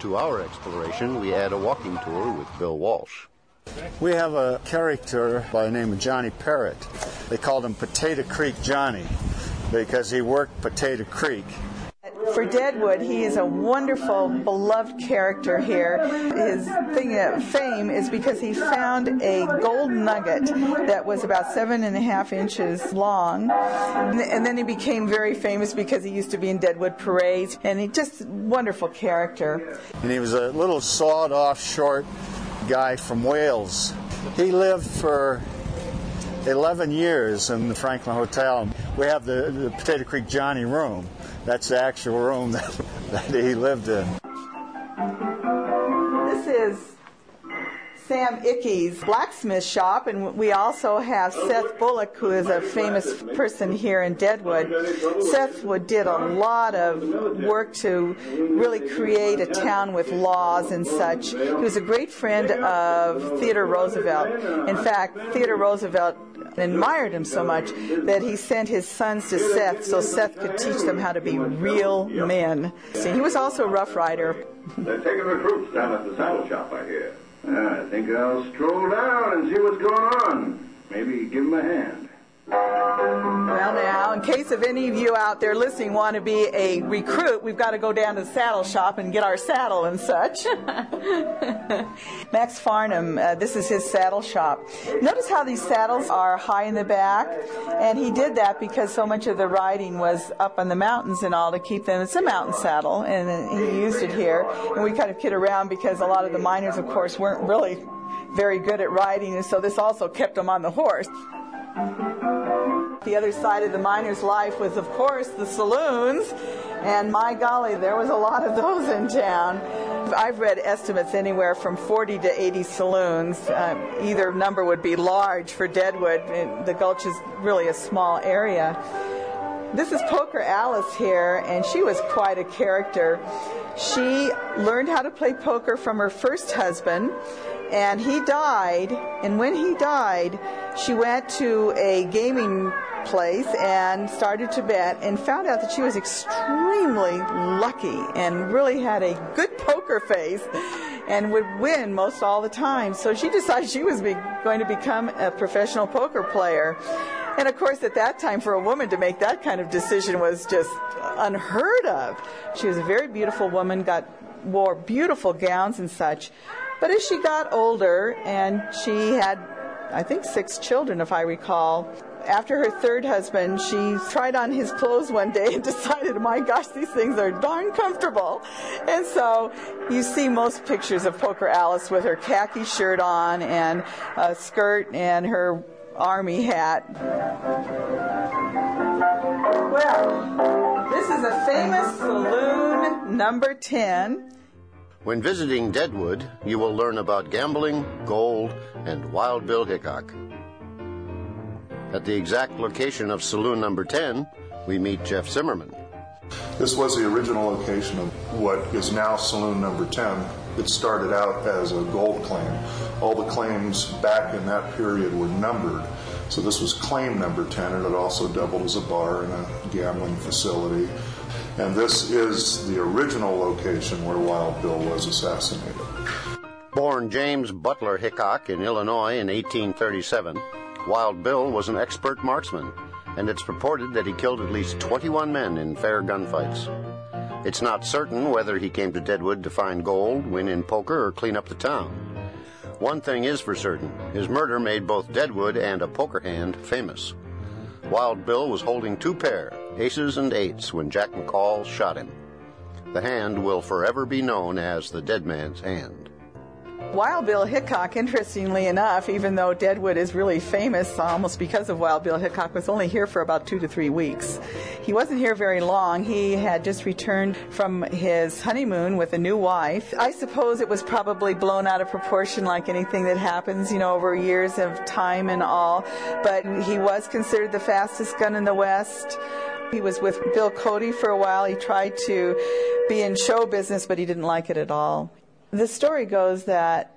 To our exploration, we add a walking tour with Bill Walsh. We have a character by the name of Johnny Perrett. They called him Potato Creek Johnny because he worked Potato Creek. For Deadwood, he is a wonderful, beloved character here. His thing of fame is because he found a gold nugget that was about seven and a half inches long. And then he became very famous because he used to be in Deadwood parades. And he just wonderful character. And he was a little sawed off short guy from Wales. He lived for 11 years in the Franklin Hotel. We have the, the Potato Creek Johnny room. That's the actual room that, that he lived in. Sam Ickey's blacksmith shop, and we also have Seth Bullock, who is a famous person here in Deadwood. Seth did a lot of work to really create a town with laws and such. He was a great friend of Theodore Roosevelt. In fact, Theodore Roosevelt admired him so much that he sent his sons to Seth so Seth could teach them how to be real men. See, he was also a rough rider. They're taking recruits down at the saddle shop, I hear. I think I'll stroll down and see what's going on. Maybe give him a hand. Well, now, in case of any of you out there listening want to be a recruit, we've got to go down to the saddle shop and get our saddle and such. Max Farnham, uh, this is his saddle shop. Notice how these saddles are high in the back, and he did that because so much of the riding was up on the mountains and all to keep them. It's a mountain saddle, and he used it here. And we kind of kid around because a lot of the miners, of course, weren't really very good at riding, and so this also kept them on the horse. The other side of the miner's life was, of course, the saloons, and my golly, there was a lot of those in town. I've read estimates anywhere from 40 to 80 saloons. Uh, either number would be large for Deadwood. The Gulch is really a small area. This is Poker Alice here, and she was quite a character. She learned how to play poker from her first husband, and he died. And when he died, she went to a gaming place and started to bet and found out that she was extremely lucky and really had a good poker face and would win most all the time. So she decided she was be, going to become a professional poker player. And of course, at that time, for a woman to make that kind of decision was just unheard of. She was a very beautiful woman, got wore beautiful gowns and such. But as she got older, and she had, I think, six children, if I recall, after her third husband, she tried on his clothes one day and decided, my gosh, these things are darn comfortable. And so you see most pictures of Poker Alice with her khaki shirt on and a skirt and her army hat. Well, this is a famous saloon number 10. When visiting Deadwood, you will learn about gambling, gold, and Wild Bill Hickok. At the exact location of saloon number 10, we meet Jeff Zimmerman. This was the original location of what is now saloon number 10. It started out as a gold claim. All the claims back in that period were numbered. So this was claim number 10, and it also doubled as a bar and a gambling facility. And this is the original location where Wild Bill was assassinated. Born James Butler Hickok in Illinois in 1837, Wild Bill was an expert marksman, and it's reported that he killed at least 21 men in fair gunfights. It's not certain whether he came to Deadwood to find gold, win in poker, or clean up the town. One thing is for certain his murder made both Deadwood and a poker hand famous. Wild Bill was holding two pair, aces and eights, when Jack McCall shot him. The hand will forever be known as the dead man's hand. Wild Bill Hickok, interestingly enough, even though Deadwood is really famous uh, almost because of Wild Bill Hickok, was only here for about two to three weeks. He wasn't here very long. He had just returned from his honeymoon with a new wife. I suppose it was probably blown out of proportion like anything that happens, you know, over years of time and all. But he was considered the fastest gun in the West. He was with Bill Cody for a while. He tried to be in show business, but he didn't like it at all. The story goes that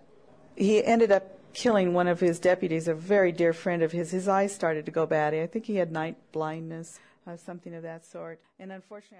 he ended up killing one of his deputies, a very dear friend of his. His eyes started to go bad. I think he had night blindness, uh, something of that sort. And unfortunately,